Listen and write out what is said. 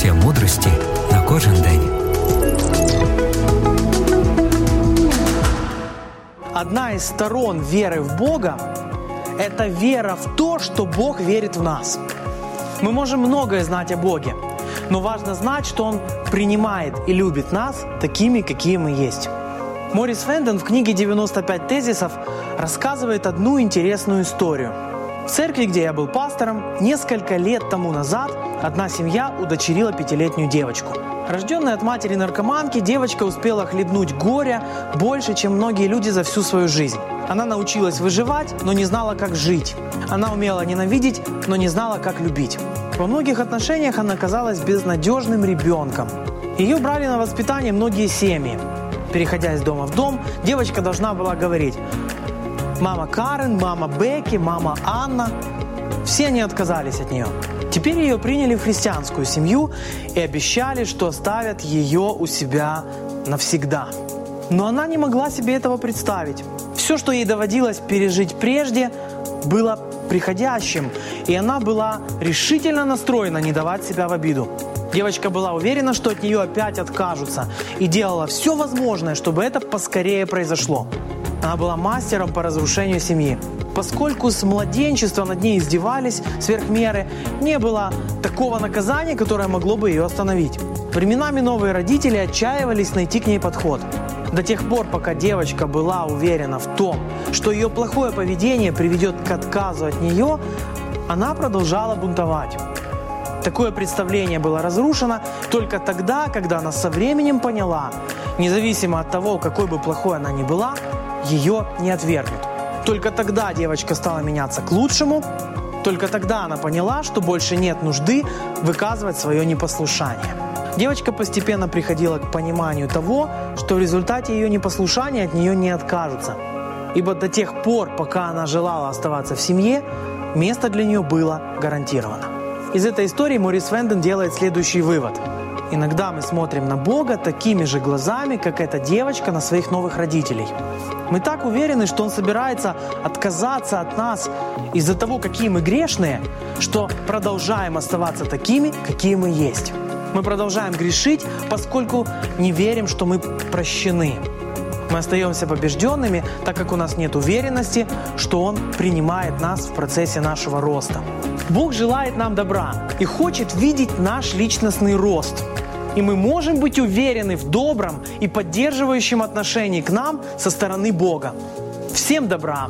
Порція мудрості на кожен день. Одна из сторон веры в Бога – это вера в то, что Бог верит в нас. Мы можем многое знать о Боге, но важно знать, что Он принимает и любит нас такими, какие мы есть. Морис Фенден в книге «95 тезисов» рассказывает одну интересную историю. В церкви, где я был пастором, несколько лет тому назад одна семья удочерила пятилетнюю девочку. Рожденная от матери наркоманки, девочка успела хлебнуть горя больше, чем многие люди за всю свою жизнь. Она научилась выживать, но не знала, как жить. Она умела ненавидеть, но не знала, как любить. Во многих отношениях она казалась безнадежным ребенком. Ее брали на воспитание многие семьи. Переходя из дома в дом, девочка должна была говорить «Мама Карен, мама Бекки, мама Анна». Все они отказались от нее. Теперь ее приняли в христианскую семью и обещали, что оставят ее у себя навсегда. Но она не могла себе этого представить. Все, что ей доводилось пережить прежде, было приходящим, и она была решительно настроена не давать себя в обиду. Девочка была уверена, что от нее опять откажутся, и делала все возможное, чтобы это поскорее произошло. Она была мастером по разрушению семьи. Поскольку с младенчества над ней издевались сверх меры, не было такого наказания, которое могло бы ее остановить. Временами новые родители отчаивались найти к ней подход. До тех пор, пока девочка была уверена в том, что ее плохое поведение приведет к отказу от нее, она продолжала бунтовать. Такое представление было разрушено только тогда, когда она со временем поняла, независимо от того, какой бы плохой она ни была, ее не отвергнут. Только тогда девочка стала меняться к лучшему, только тогда она поняла, что больше нет нужды выказывать свое непослушание. Девочка постепенно приходила к пониманию того, что в результате ее непослушания от нее не откажутся. Ибо до тех пор, пока она желала оставаться в семье, место для нее было гарантировано. Из этой истории Морис Венден делает следующий вывод. Иногда мы смотрим на Бога такими же глазами, как эта девочка на своих новых родителей. Мы так уверены, что Он собирается отказаться от нас из-за того, какие мы грешные, что продолжаем оставаться такими, какие мы есть. Мы продолжаем грешить, поскольку не верим, что мы прощены. Мы остаемся побежденными, так как у нас нет уверенности, что Он принимает нас в процессе нашего роста. Бог желает нам добра и хочет видеть наш личностный рост. И мы можем быть уверены в добром и поддерживающем отношении к нам со стороны Бога. Всем добра!